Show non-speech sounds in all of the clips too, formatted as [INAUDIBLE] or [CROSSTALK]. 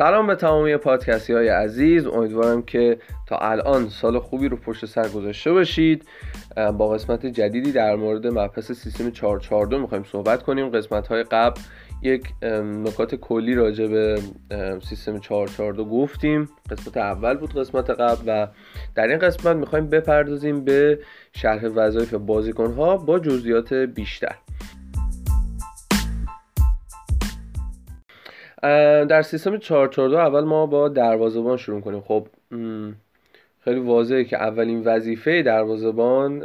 سلام به تمامی پادکستی های عزیز. امیدوارم که تا الان سال خوبی رو پشت سر گذاشته باشید. با قسمت جدیدی در مورد مبحث سیستم 442 می‌خوایم صحبت کنیم. قسمت های قبل یک نکات کلی راجع به سیستم 442 گفتیم. قسمت اول بود قسمت قبل و در این قسمت می‌خوایم بپردازیم به شرح وظایف بازیکن ها با جزئیات بیشتر. در سیستم 442 اول ما با دروازه‌بان شروع کنیم. خب خیلی واضحه که اولین وظیفه دروازه‌بان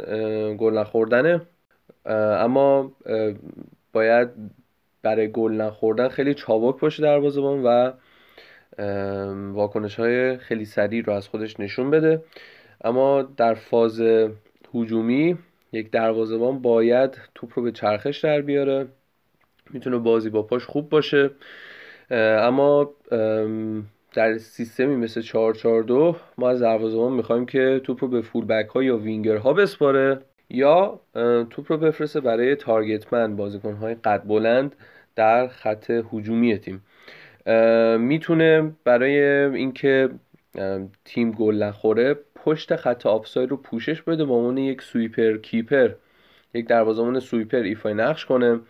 گل نخوردنه. اما باید برای گل نخوردن خیلی چابک باشه دروازه‌بان و واکنش های خیلی سریع رو از خودش نشون بده. اما در فاز هجومی یک دروازه‌بان باید توپ رو به چرخش در بیاره. می‌تونه بازی با پاش خوب باشه. اما در سیستمی مثل 442 ما از دروازه‌بان می‌خوایم که توپ رو به فول بک ها یا وینگر ها بسپاره یا توپ رو بفرسته برای تارگتمن بازیکن های قد بلند در خط هجومی تیم. می‌تونه برای اینکه تیم گل نخوره پشت خط آفساید رو پوشش بده با عنوان یک سویپر کیپر یک دروازه‌بان سویپر ایفای نقش کنه.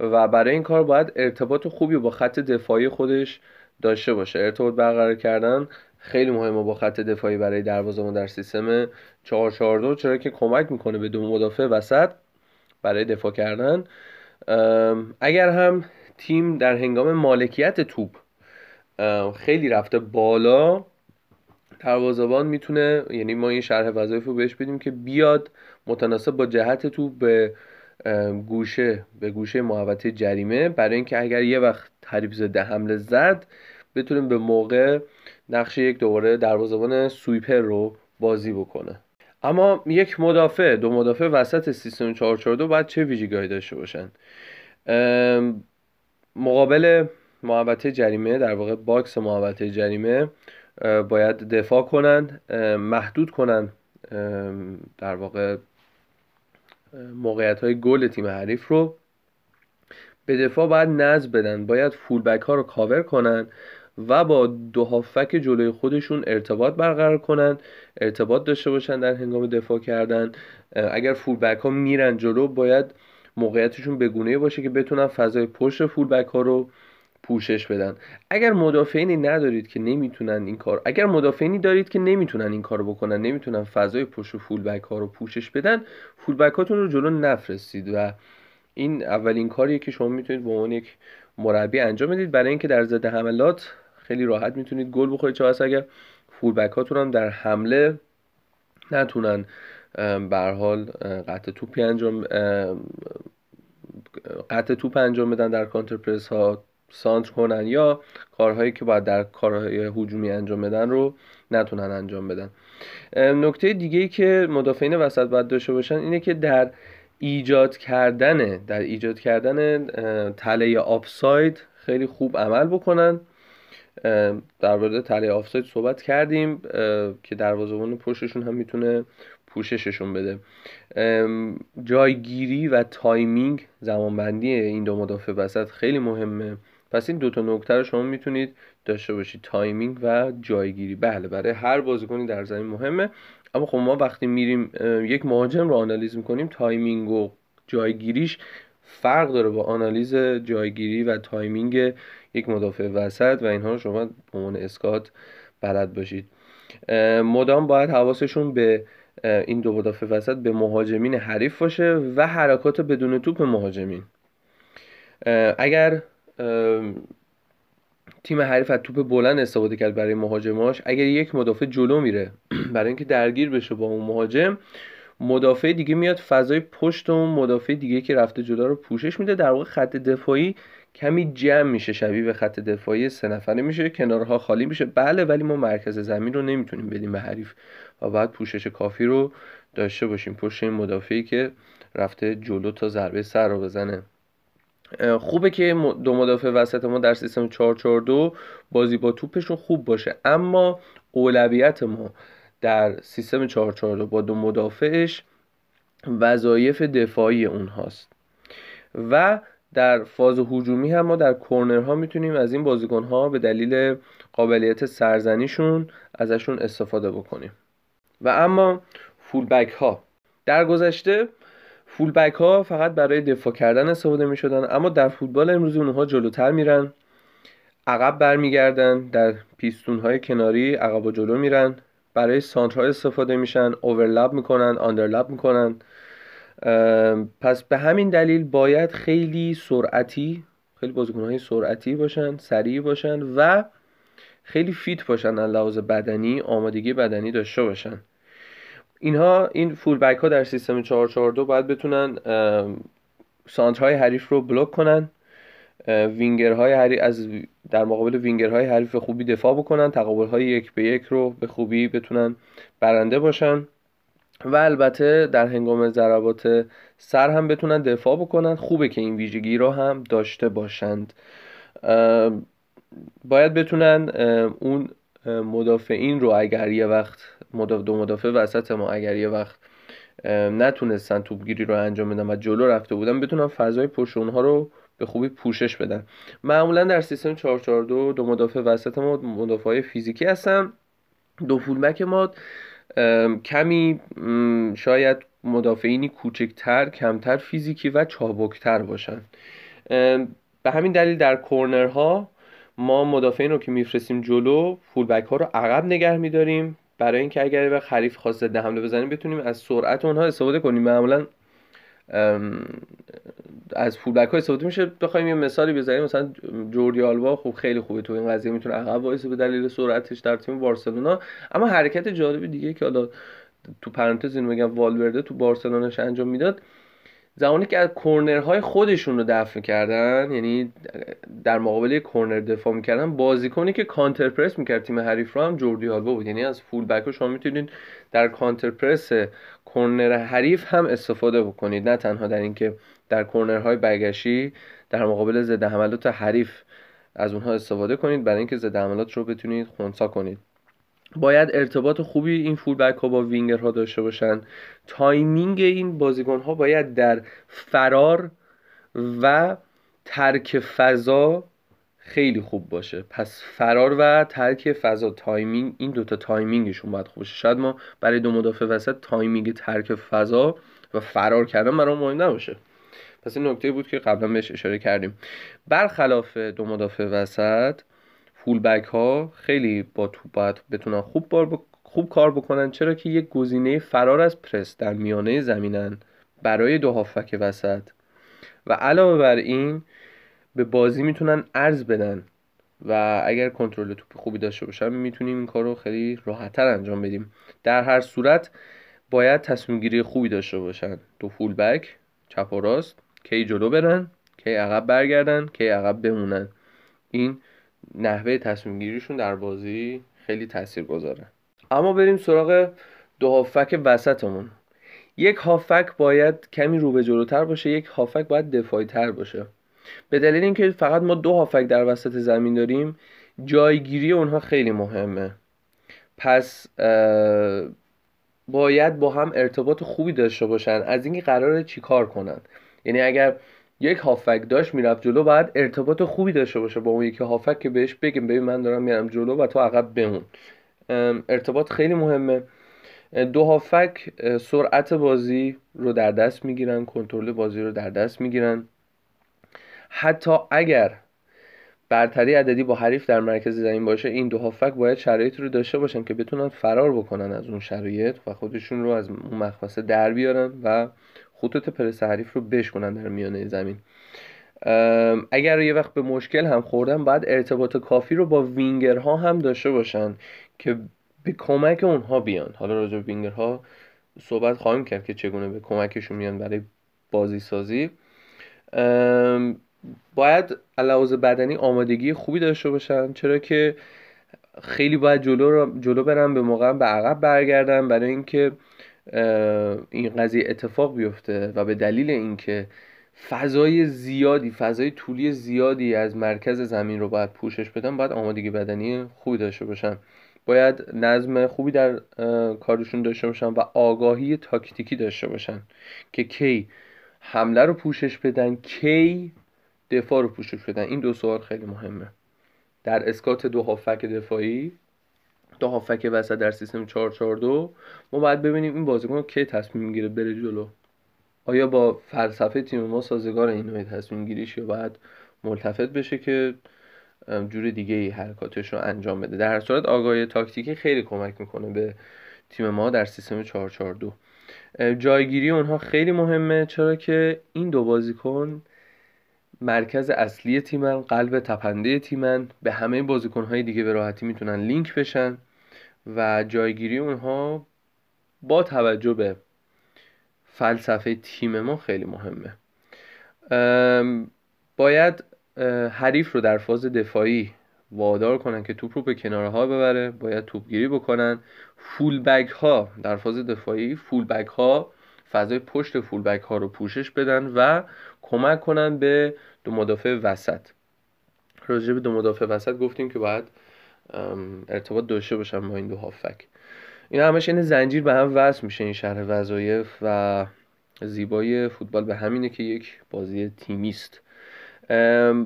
و برای این کار باید ارتباط خوبی با خط دفاعی خودش داشته باشه. ارتباط برقرار کردن خیلی مهمه با خط دفاعی برای دروازه‌بان در سیستم 442 چرا که کمک می‌کنه به دو مدافع وسط برای دفاع کردن. اگر هم تیم در هنگام مالکیت توپ خیلی رفته بالا دروازه‌بان می‌تونه یعنی ما این شرح وظایف رو بهش بدیم که بیاد متناسب با جهت توپ به گوشه به گوشه محوطه جریمه. برای اینکه اگر یه وقت حریف ضد حمله زد بتونیم به موقع نقش یک دوباره دروازه‌بان sweeper رو بازی بکنه. اما یک مدافع دو مدافع وسط سیستم 442 باید چه ویژگیهایی داشته باشن؟ مقابل محوطه جریمه در واقع box محوطه جریمه باید دفاع کنن محدود کنن در واقع موقعیت های گل تیم حریف رو به دفاع باید نزد بدن. باید فولبک ها رو کاور کنن و با دو هافک جلوی خودشون ارتباط برقرار کنن ارتباط داشته باشن در هنگام دفاع کردن. اگر فولبک ها میرن جلو باید موقعیتشون به گونه باشه که بتونن فضای پشت فولبک ها رو پوشش بدن. اگر مدافعینی ندارید که نمی‌تونن این کار اگر مدافعینی دارید که نمی‌تونن این کارو بکنن نمی‌تونن فضای پشت فول بک ها رو پوشش بدن فول بک هاتون رو جلو نفرستید و این اولین کاریه که شما می‌تونید به عنوان یک مربی انجام بدید. برای اینکه در ضد حملات خیلی راحت می‌تونید گل بخورید. چه اگر فول بک هاتون هم در حمله نتونن به حال قطع توپی انجام قطع توپ انجام بدن در کانتر پرس ها. سانتر کنن یا کارهایی که باید در کارهای هجومی انجام بدن رو نتونن انجام بدن. نکته دیگه ای که مدافعین وسط باید داشته باشن اینه که در ایجاد کردن در ایجاد کردن تله آفساید خیلی خوب عمل بکنن. در مورد تله آفساید صحبت کردیم که دروازه‌بان پشتشون هم می‌تونه پوشششون بده. جایگیری و timing زمانبندی این دو مدافع وسط خیلی مهمه. پس این دوتا نکته رو شما می‌تونید داشته باشید. timing و جایگیری. بله برای هر بازیکنی در زمین مهمه. اما خب ما وقتی میریم یک مهاجم رو آنالیز می‌کنیم timing و جایگیریش فرق داره با آنالیز جایگیری و timing یک مدافع وسط و اینها رو شما به عنوان scout بلد باشید. مدام باید حواسشون به این دو مدافع وسط به مهاجمین حریف باشه و حرکات بدون توپ مهاجمین. اگر تیم حریف از توپ بلند استفاده کرد برای مهاجماش. اگر یک مدافع جلو میره [CLEARS THROAT] برای اینکه درگیر بشه با اون مهاجم مدافع دیگه میاد فضای پشت اون مدافع دیگه که رفته جلو رو پوشش میده. در واقع خط دفاعی کمی جمع میشه شبیه به خط دفاعی سه نفره میشه. کنارها خالی میشه. بله ولی ما مرکز زمین رو نمی‌تونیم بدیم به حریف و باید پوشش کافی رو داشته باشیم. پشت این مدافعی که رفته جلو تا ضربه سر رو بزنه. خوبه که دو مدافع وسط ما در سیستم 442 بازی با توپشون خوب باشه. اما اولویت ما در سیستم 442 با دو مدافعش وظایف دفاعی اونهاست. و در فاز هجومی هم ما در کورنرها می‌تونیم از این بازیکنها به دلیل قابلیت سرزنیشون ازشون استفاده بکنیم. و اما فولبک ها. در گذشته فولبک ها فقط برای دفاع کردن استفاده می شدن اما در فوتبال امروزی اونها جلوتر میرن عقب برمیگردن در پیستون های کناری عقب و جلو میرن برای سانترها استفاده میشن اوورلپ می‌کنن آندرلپ می‌کنن. پس به همین دلیل باید خیلی سرعتی خیلی بازیکن های سرعتی باشن سریع باشن و خیلی fit باشن از لحاظ بدنی آمادگی بدنی داشته باشن. اینها این full back ها در سیستم 442 باید بتونن سانترهای حریف رو block کنن وینگرهای حریف از در مقابل وینگرهای حریف خوبی دفاع بکنن تقابل های یک به یک رو به خوبی بتونن برنده باشن و البته در هنگام ضربات سر هم بتونن دفاع بکنن. خوبه که این ویژگی رو هم داشته باشند. باید بتونن اون مدافعین رو اگر یه وقت دو مدافع وسط ما اگر یه وقت نتونستن توپگیری رو انجام بدن و جلو رفته بودن بتونن فضای پشت اونها رو به خوبی پوشش بدن. معمولا در سیستم 442 دو مدافع وسط ما مدافع فیزیکی هستن. دو فولبک ما کمی شاید مدافعینی کوچکتر کمتر فیزیکی و چابکتر باشن. به همین دلیل در کورنرها ما مدافعین رو که میفرستیم جلو فولبک ها رو عقب نگه میداریم. برای اینکه اگر به خریف خواست ده حمله بزنیم بتونیم از سرعت اونها استفاده کنیم. معمولا از فولبک ها استفاده میشه. بخوایم یه مثالی بزنیم. مثلا جوردی آلبا خوب خیلی خوبه تو این قضیه می‌تونه عقب وایسه به دلیل سرعتش در تیم بارسلونا. اما حرکت جالب دیگه که حالا تو پرانتز اینو بگم والورده تو بارسلوناش انجام می‌داد. زمانی که از کورنرهای خودشون رو دفع کردن یعنی در مقابل کورنر دفاع می‌کردن بازیکنی که کانتر پرس می‌کرد تیم حریف رو هم جوردی آلبا بود. یعنی از فول بک شما می‌تونید در کانتر پرس کورنر حریف هم استفاده بکنید. نه تنها در اینکه در کورنرهای برگشی در مقابل ضد حملات حریف از اونها استفاده کنید برای اینکه ضد حملات رو بتونید خونسا کنید. باید ارتباط خوبی این full back ها با وینگر ها داشته باشن. timing این بازیکن ها باید در فرار و ترک فضا خیلی خوب باشه. پس فرار و ترک فضا timing این دوتا timing شون باید خوب باشه. شاید ما برای دو مدافع وسط timing ترک فضا و فرار کردن برای مهم نباشه. پس این نکته بود که قبلا بهش اشاره کردیم. برخلاف دو مدافع وسط فول بک ها خیلی با توپ باید بتونن خوب بار خوب کار بکنن. چرا که یک گزینه فرار از پرس در میانه زمینن برای دو هافک وسط. و علاوه بر این به بازی می‌تونن ارز بدن. و اگر کنترل توپ خوبی داشته باشن می‌تونیم این کار رو خیلی راحتتر انجام بدیم. در هر صورت باید تصمیم گیری خوبی داشته باشن. دو فول بک چپ و راست کی جلو برن کی عقب برگردن کی عقب بمونن. این نحوه تصمیم گیریشون در بازی خیلی تاثیر گذاره. اما بریم سراغ دو هافک وسطمون. یک هافک باید کمی رو به جلوتر باشه یک هافک باید دفاعی تر باشه. به دلیل اینکه فقط ما دو هافک در وسط زمین داریم جایگیری اونها خیلی مهمه. پس باید با هم ارتباط خوبی داشته باشن از اینکه قراره چیکار کنن. یعنی اگر یک هافک داشت می‌رفت جلو باید ارتباط خوبی داشته باشه با اون یکی هافک که بهش بگیم ببین من دارم میرم جلو و تو عقب بمون. ارتباط خیلی مهمه. دو هافک سرعت بازی رو در دست می‌گیرن کنترل بازی رو در دست می‌گیرن. حتی اگر برتری عددی با حریف در مرکز زمین باشه این دو هافک باید شرایط رو داشته باشن که بتونن فرار بکنن از اون شرایط و خودشون رو از اون مخمسه در بیارن و خطوط پرس حریف رو بشکنن در میانه زمین. اگر یه وقت به مشکل هم خوردن باید ارتباط کافی رو با وینگرها هم داشته باشن که به کمک اونها بیان. حالا راجع به وینگرها صحبت خواهیم کرد که چگونه به کمکشون میان برای بازی سازی باید علاوه بدنی آمادگی خوبی داشته باشن چرا که خیلی باید جلو, جلو برن به موقع به عقب برگردن برای اینکه این قضیه اتفاق بیفته و به دلیل اینکه فضای زیادی فضای طولی زیادی از مرکز زمین رو باید پوشش بدن باید آمادگی بدنی خوبی داشته باشن. باید نظم خوبی در کارشون داشته باشن و آگاهی تاکتیکی داشته باشن که کی حمله رو پوشش بدن کی دفاع رو پوشش بدن. این دو سوال خیلی مهمه. در اسکات دو هافک دفاعی دو هافک وسط در سیستم 442 ما باید ببینیم این بازیکن کی تصمیم می‌گیره بره جلو. آیا با فلسفه تیم ما سازگار این نوع تصمیم گیریش یا باید ملتفت بشه که جور دیگه ای حرکاتش رو انجام بده؟ در صورت آگاهی تاکتیکی خیلی کمک می‌کنه به تیم ما در سیستم 442 جایگیری اونها خیلی مهمه. چرا که این دو بازیکن مرکز اصلی تیمن قلب تپنده تیمن. به همه بازیکنهای دیگه به راحتی می‌تونن لینک بشن. و جایگیری اونها با توجه به فلسفه تیم ما خیلی مهمه. باید حریف رو در فاز دفاعی وادار کنن که توپ رو به کناره ها ببره باید توپگیری بکنن. فول ها در فاز دفاعی فول ها فضای پشت فول ها رو پوشش بدن و کمک کنن به دو مدافع وسط. راجع به دو مدافع وسط گفتیم که باید ارتباط داشته باشن با این دو هافک. این همش این زنجیر به هم وصل میشه این شهر وظایف و زیبایی فوتبال به همینه که یک بازی تیمیست.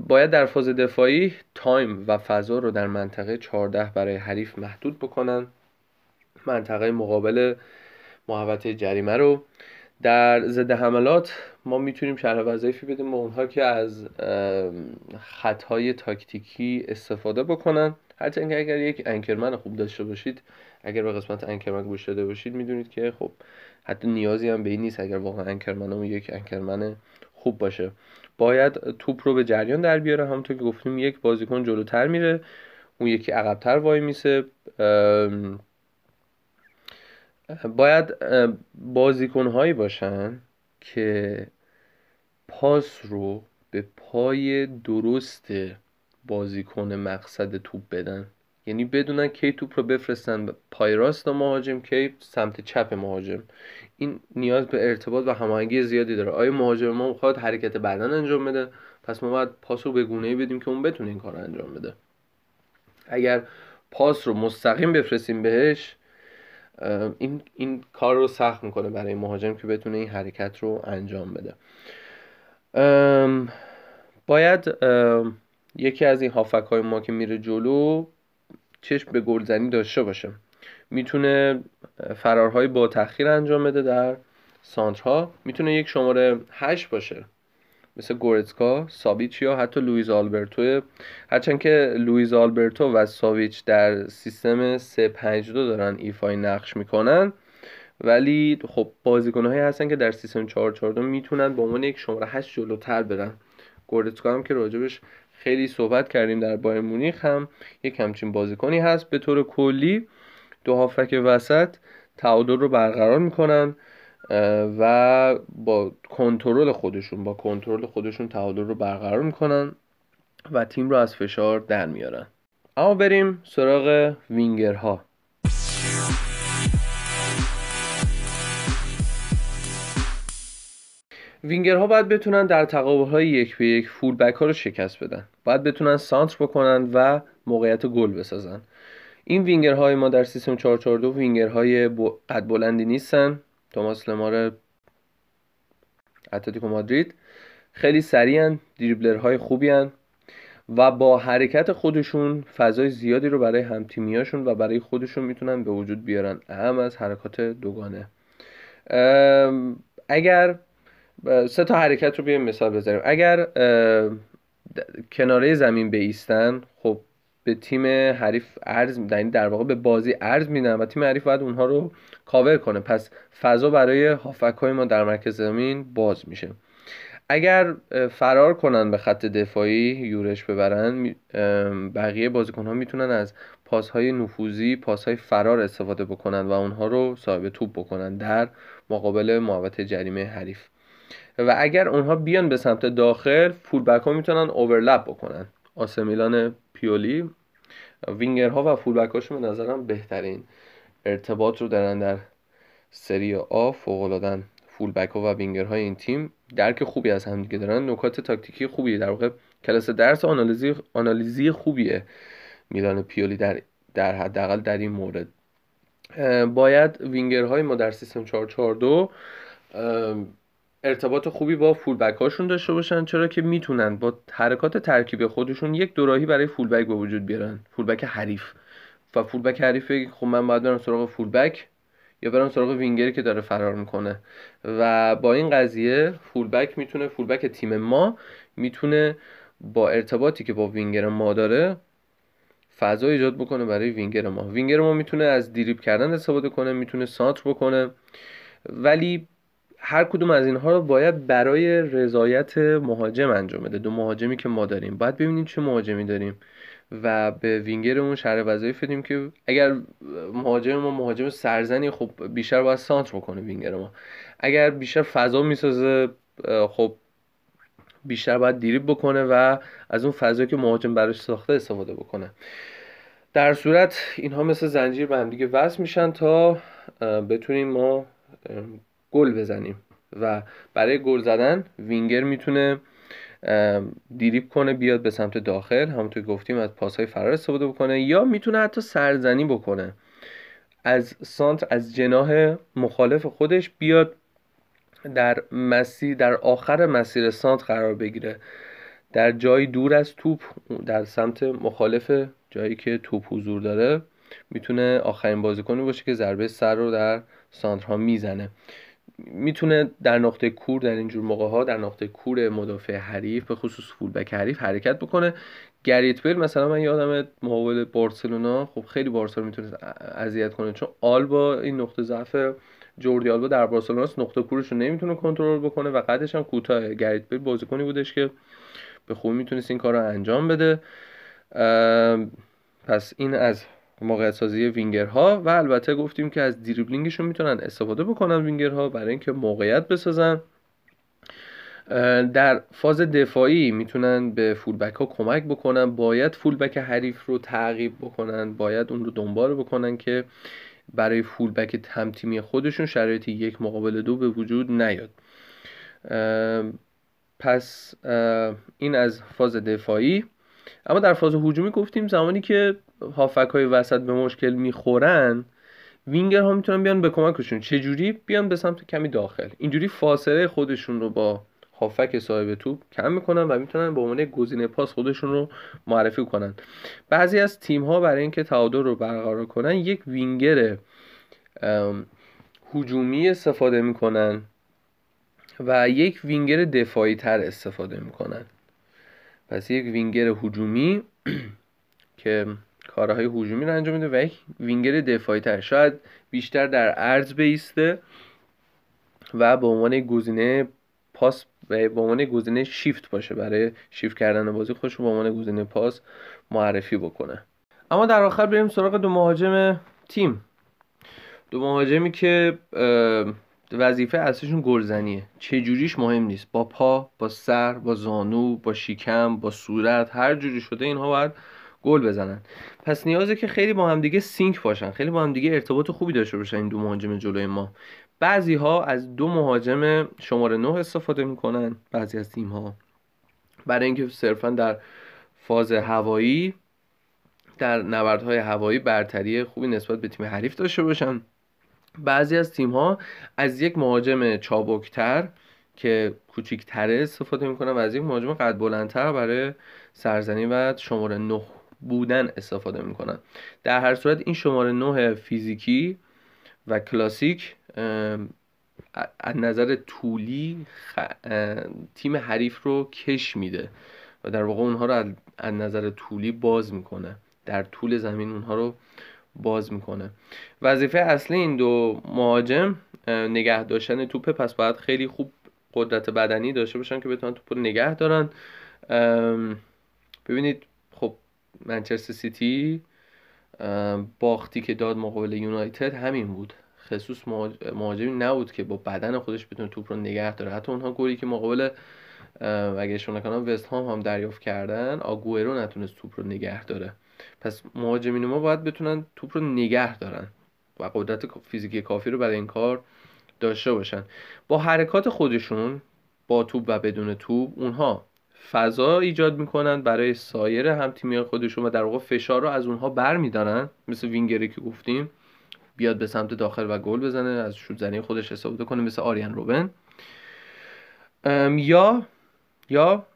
باید در فاز دفاعی تایم و فضا رو در منطقه 14 برای حریف محدود بکنن. منطقه مقابل محوطه جریمه رو. در ضد حملات ما می‌تونیم شرح وظایفی بدیم به اونها که از خطهای تاکتیکی استفاده بکنن. حتی اینکه اگر یک انکرمن خوب داشته باشید اگر به قسمت انکرمن گوش داده باشید می‌دونید که خب حتی نیازی هم به این نیست اگر واقعا انکرمن یک انکرمن خوب باشه. باید توپ رو به جریان در بیاره. همونطور که گفتیم یک بازیکن جلوتر میره اون یکی عقبتر وای میسه. باید بازیکن هایی باشن که پاس رو به پای درست بازیکن مقصد توپ بدن. یعنی بدونن کی توپ رو بفرستن پای راست مهاجم کی سمت چپ مهاجم. این نیاز به ارتباط و هماهنگی زیادی داره. آیا مهاجم ما می‌خواد حرکت بدن انجام بده؟ پس ما باید پاس رو به گونه ای بدیم که اون بتونه این کار انجام بده. اگر پاس رو مستقیم بفرستیم بهش این, این کار رو سخت می‌کنه برای مهاجم که بتونه این حرکت رو انجام بده. باید یکی از این هافک های ما که میره جلو چشم به گلزنی داشته باشه. می‌تونه فرارهای با تاخیر انجام بده در سانترها. می‌تونه یک شماره 8 باشه. مثل گورتسکا ساویچ یا حتی لویز آلبرتو. هرچند که لویز آلبرتو و ساویچ در سیستم 352 دارن ایفای نقش می‌کنن. ولی خب بازیکنهایی هستن که در سیستم 442 می‌تونن به عنوان یک شماره 8 جلوتر برن. گورتسکا هم که راجبش خیلی صحبت کردیم در بایرن مونیخ هم. یک همچین بازیکنی هست. به طور کلی دو هافک وسط تعادل رو برقرار می‌کنن و با کنترل خودشون با کنترل خودشون تعادل رو برقرار می‌کنن و تیم رو از فشار در میارن. اما بریم سراغ وینگرها. وینگرها باید بتونن در تقابل های یک به یک فول بک ها رو شکست بدن. باید بتونن سانتر بکنن و موقعیت گل بسازن. این وینگرهای ما در سیستم 442 وینگرهای قد بلندی نیستن. توماس لمار اتلتیکو مادرید خیلی سریعن دریبلرهای خوبی هن و با حرکت خودشون فضای زیادی رو برای همتیمیاشون و برای خودشون می‌تونن به وجود بیارن. اهم از حرکات دوگانه. اگر سه تا حرکت رو بیایم مثال بذاریم اگر کناره زمین بیستن خب به تیم حریف ارز یعنی در واقع به بازی ارز میدن و تیم حریف باید اونها رو کاور کنه. پس فضا برای هافک های ما در مرکز زمین باز میشه. اگر فرار کنن به خط دفاعی یورش ببرن بقیه بازیکن ها می‌تونن از پاس های نفوذی پاس های فرار استفاده بکنن و اونها رو صاحب توپ بکنن در مقابل محوطه جریمه حریف. و اگر اونها بیان به سمت داخل فول بک ها می‌تونن اوورلپ بکنن. آسمیلان پیولی وینگرها و فول بک به نظرم بهترین ارتباط رو دارن در سری آ فوق العاده فول بک ها و وینگر های این تیم. درک خوبی از هم دیگه دارن. نکات تاکتیکی خوبی در واقع کلاس درس آنالیزی آنالیزی خوبیه میلان پیولی در در حداقل در این مورد. باید وینگرهای ما در سیستم 442 ارتباط خوبی با fullback هاشون داشته باشن چرا که می‌تونن با حرکات ترکیبی خودشون یک دوراهی برای fullback به وجود بیارن. fullback حریف. و fullback حریف خب من باید برم سراغ fullback یا برم سراغ وینگری که داره فرار می‌کنه. و با این قضیه fullback می‌تونه fullback تیم ما می‌تونه با ارتباطی که با وینگر ما داره فضا ایجاد بکنه برای وینگر ما. وینگر ما می‌تونه از دریبل کردن استفاده کنه می‌تونه سانتر بکنه. ولی هر کدوم از اینها رو باید برای رضایت مهاجم انجام بده. دو مهاجمی که ما داریم. باید ببینیم چه مهاجمی داریم و به وینگرمون شرح وظایف بدیم که اگر مهاجم ما مهاجم سرزنی خب بیشتر باید سانتر بکنه وینگر ما. اگر بیشتر فضا می‌سازه خب بیشتر باید دیریب بکنه و از اون فضایی که مهاجم براش ساخته استفاده بکنه. در صورت اینها مثل زنجیر به هم دیگه وصل میشن تا بتونیم ما گل بزنیم. و برای گل زدن وینگر می‌تونه دیریب کنه بیاد به سمت داخل. همونطور گفتیم از پاس های فرار استفاده بکنه یا می‌تونه حتی سرزنی بکنه. از سانت از جناه مخالف خودش بیاد در مسیر در آخر مسیر سانت قرار بگیره. در جایی دور از توپ در سمت مخالف جایی که توپ حضور داره می‌تونه آخرین بازیکنی باشه که ضربه سر رو در سانترها می‌زنه. می‌تونه در نقطه کور در اینجور موقع ها در نقطه کور مدافع حریف به خصوص فولبک حریف حرکت بکنه. گریت بیل مثلا من یادم مقابل بارسلونا خب خیلی بارسا می‌تونه اذیت کنه چون آلبا این نقطه ضعف جوردی آلبا در بارسلونا نقطه کورش رو نمی‌تونه کنترل بکنه و قدش هم کوتاه. گریت بیل بازیکنی بودش که به خوبی می‌تونست این کار رو انجام بده. پس این از موقعیت سازی وینگرها و البته گفتیم که از دریبلینگشون می‌تونن استفاده بکنن وینگرها برای اینکه موقعیت بسازن. در فاز دفاعی می‌تونن به فولبک ها کمک بکنن. باید فولبک حریف رو تعقیب بکنن. باید اون رو دنبال بکنن که برای فولبک تیمی خودشون شرایط یک مقابل دو به وجود نیاد. پس این از فاز دفاعی. اما در فاز هجومی گفتیم زمانی که هافک های وسط به مشکل می‌خورن وینگر ها می‌تونن بیان به کمکشون. چجوری بیان به سمت کمی داخل. اینجوری فاصله خودشون رو با هافک صاحب توپ کم می‌کنن و می‌تونن به عنوان گزینه پاس خودشون رو معرفی کنن. بعضی از تیم ها برای اینکه تعادل رو برقرار کنن یک وینگر هجومی استفاده می‌کنن و یک وینگر دفاعی تر استفاده می‌کنن. پس یک وینگر هجومی [CLEARS THROAT] که کارهای هجومی رو انجام میده و یک وینگر دفاعی تر شاید بیشتر در عرض بایسته و به عنوان گزینه پاس و به عنوان گزینه شیفت باشه برای شیفت کردن بازی خودش رو به عنوان گزینه پاس معرفی بکنه. اما در آخر بریم سراغ دو مهاجم تیم. دو مهاجمی که وظیفه اصلیشون گلزنیه. چجوریش مهم نیست. با پا با سر با زانو با شیکم با صورت هر جوری شده اینها باید گل بزنن. پس نیازه که خیلی با هم دیگه سینک باشن. خیلی با هم دیگه ارتباط خوبی داشته باشن این دو مهاجم جلوی ما. بعضی ها از دو مهاجم شماره 9 استفاده می‌کنن بعضی از تیم ها برای اینکه صرفا در فاز هوایی در نبردهای هوایی برتری خوبی نسبت به تیم حریف داشته باشن. بعضی از تیم ها از یک مهاجم چابکتر که کوچیکتره استفاده می‌کنن و از یک مهاجم قد بلندتر برای سرزنی و شماره 9 بودن استفاده می‌کنن. در هر صورت این شماره 9 فیزیکی و کلاسیک از نظر طولی تیم حریف رو کش میده و در واقع اونها رو از نظر طولی باز می‌کنه. در طول زمین اونها رو باز می‌کنه. وظیفه اصلی این دو مهاجم نگه داشتن توپه پس باید خیلی خوب قدرت بدنی داشته باشن که بتونن توپ رو نگه دارن. ببینید خب منچستر سیتی باختی که داد مقابل یونایتد همین بود. خصوص مهاجمی نبود که با بدن خودش بتونه توپ رو نگه داره. حتی اونها گلی که مقابل اگه شما نکنم وست هام هم دریافت کردن آگوئرو نتونست توپ رو نگه داره. پس مهاجمین ما باید بتونن توپ رو نگه دارن و قدرت فیزیکی کافی رو برای این کار داشته باشن. با حرکات خودشون با توپ و بدون توپ اونها فضا ایجاد می‌کنن برای سایر هم تیمی خودشون و در واقع فشار رو از اونها بر میدارن مثل وینگری که گفتیم بیاد به سمت داخل و گل بزنه از شوت زنی خودش استفاده کنه مثل آریان روبن. یا یا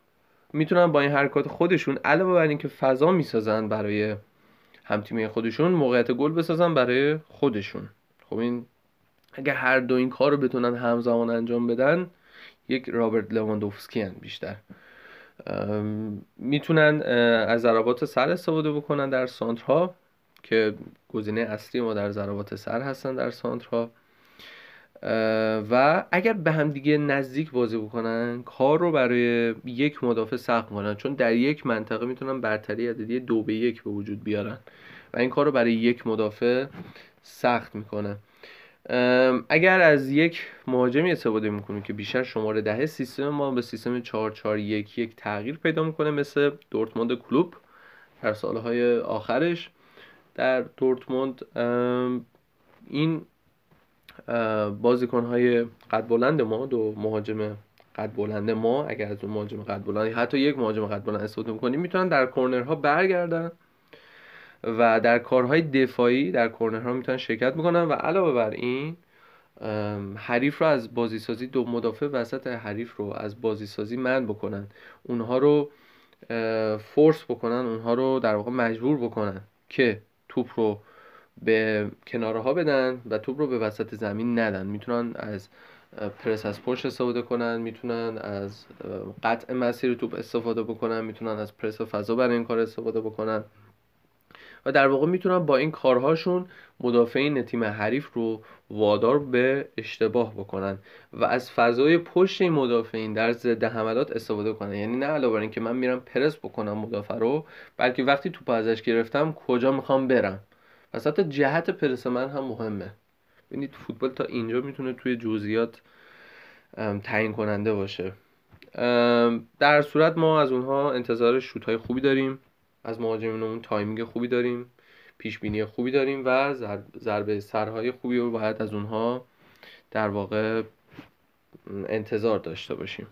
می‌تونن با این حرکات خودشون علاوه بر اینکه فضا می‌سازن برای همتیمی خودشون موقعیت گل بسازن برای خودشون. خب این اگر هر دو این کار رو بتونن همزمان انجام بدن یک رابرت لواندوفسکی بیشتر. می‌تونن از ضربات سر استفاده بکنن در سانترها که گزینه اصلی ما در ضربات سر هستن در سانترها. و اگر به هم دیگه نزدیک بازی بکنن کار رو برای یک مدافع سخت کنن چون در یک منطقه می‌تونن برتری عددی دو به یک به وجود بیارن. و این کار رو برای یک مدافع سخت می‌کنه. اگر از یک مهاجمی استفاده می‌کنیم که بیشتر شماره ده سیستم ما به سیستم 4 4 1 1 تغییر پیدا می‌کنه مثل دورتموند کلوب در سالهای آخرش. در دورتموند این بازیکن های قد بلند ما دو مهاجم قد بلند ما اگر از اون مهاجم قد بلند حتی یک مهاجم قد بلند استفاده می‌کنیم می‌تونن در کورنرها برگردن. و در کارهای دفاعی در کورنرها می‌تونن شرکت می‌کنن و علاوه بر این حریف رو از بازیسازی دو مدافع وسط حریف رو از بازیسازی من بکنن. اونها رو فورس بکنن اونها رو در واقع مجبور بکنن که توپ رو به کناره ها بدن و توپ رو به وسط زمین ندن. می‌تونن از پرس از پشت استفاده کنن می‌تونن از قطع مسیر توپ استفاده بکنن می‌تونن از پرس فضا برای این کار استفاده بکنن. و در واقع می‌تونن با این کارهاشون مدافعین تیم حریف رو وادار به اشتباه بکنن و از فضای پشت این مدافعین در ضد حملات استفاده کنن. یعنی نه علاوه بر اینکه من میرم پرس بکنم مدافع رو بلکه وقتی توپ ازش گرفتم کجا می‌خوام برم. وسط جهت پرس من هم مهمه. ببینید فوتبال تا اینجا می‌تونه توی جزئیات تعیین کننده باشه. در صورت ما از اونها انتظار شوت های خوبی داریم. از مهاجمینمون timing خوبی داریم پیش بینی خوبی داریم و ضربه سرهای خوبی رو باید از اونها در واقع انتظار داشته باشیم.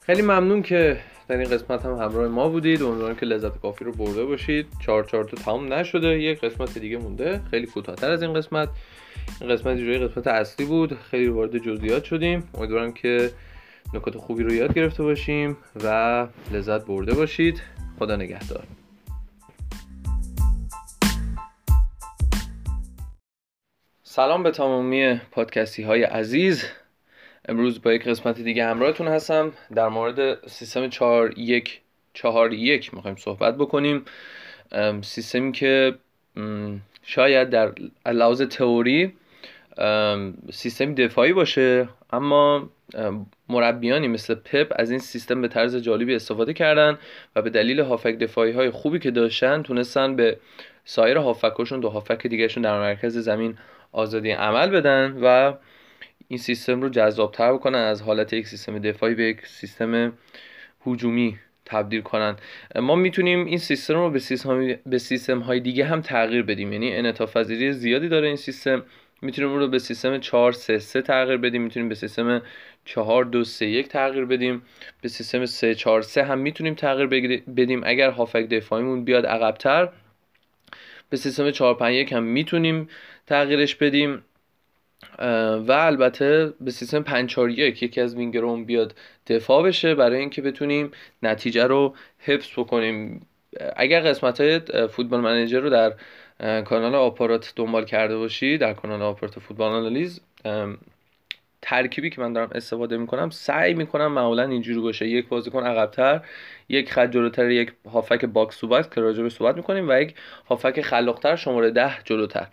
خیلی ممنون که در این قسمت هم همراه ما بودید. امیدوارم که لذت کافی رو برده باشید. چهار چهار تا تمام نشده. یک قسمت دیگه مونده. خیلی کوتاهتر از این قسمت. این قسمت جوری قسمت اصلی بود. خیلی وارد جزئیات شدیم. امیدوارم که نکات خوبی رو یاد گرفته باشیم و لذت برده باشید. خدا نگهدار. سلام به تمامی پادکستی های عزیز. امروز با یک قسمت دیگه همراهتون هستم. در مورد سیستم 4 1 4 1 می‌خوایم صحبت بکنیم. سیستمی که شاید در لحاظ تئوری سیستم دفاعی باشه اما مربیانی مثل پپ از این سیستم به طرز جالبی استفاده کردن و به دلیل هافک دفاعی های خوبی که داشتن تونستن به سایر هافکاشون دو هافک دیگهشون در مرکز زمین آزادی عمل بدن و این سیستم رو جذابتر بکنن از حالت یک سیستم دفاعی به یک سیستم هجومی تبدیل کنن. ما می‌تونیم این سیستم رو به سیستم, به سیستم های دیگه هم تغییر بدیم. یعنی انعطاف پذیری زیادی داره این سیستم. می‌تونیم اون رو به سیستم 4 3 3 تغییر بدیم. می‌تونیم به سیستم 4 2 3 1 تغییر بدیم. به سیستم 3 4 3 هم می‌تونیم تغییر بدیم. اگر هافک دفاعیمون بیاد عقبتر به سیستم 4 5 1 هم می‌تونیم تغییرش بدیم. و البته به سیستم 541 یکی از وینگرون بیاد دفاع بشه برای اینکه بتونیم نتیجه رو حفظ بکنیم. اگر قسمت های Football Manager رو در کانال آپارات دنبال کرده باشی در کانال آپارات فوتبال آنالیز ترکیبی که من دارم استفاده می‌کنم سعی می‌کنم معمولا اینجوری باشه. یک بازیکن عقبتر یک خط جلوتر یک هافبک box to box که راجبش صحبت می‌کنیم و یک هافبک خلاقتر شماره ده جلوتر.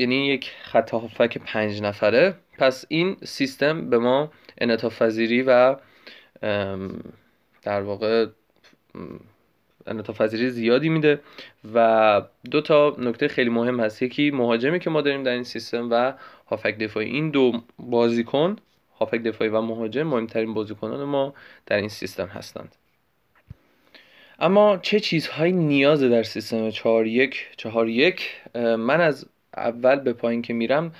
یعنی یک خط هافبک پنج نفره. پس این سیستم به ما انعطاف و در واقع انعطاف زیادی میده و دو تا نکته خیلی مهم هست. یکی مهاجمی که ما داریم در این سیستم و هافک دفاعی. این دو بازیکن هافک دفاعی و مهاجم مهمترین بازیکنان ما در این سیستم هستند. اما چه چیزهایی نیازه در سیستم 4 1 4 1 من از اول به پایین که میرم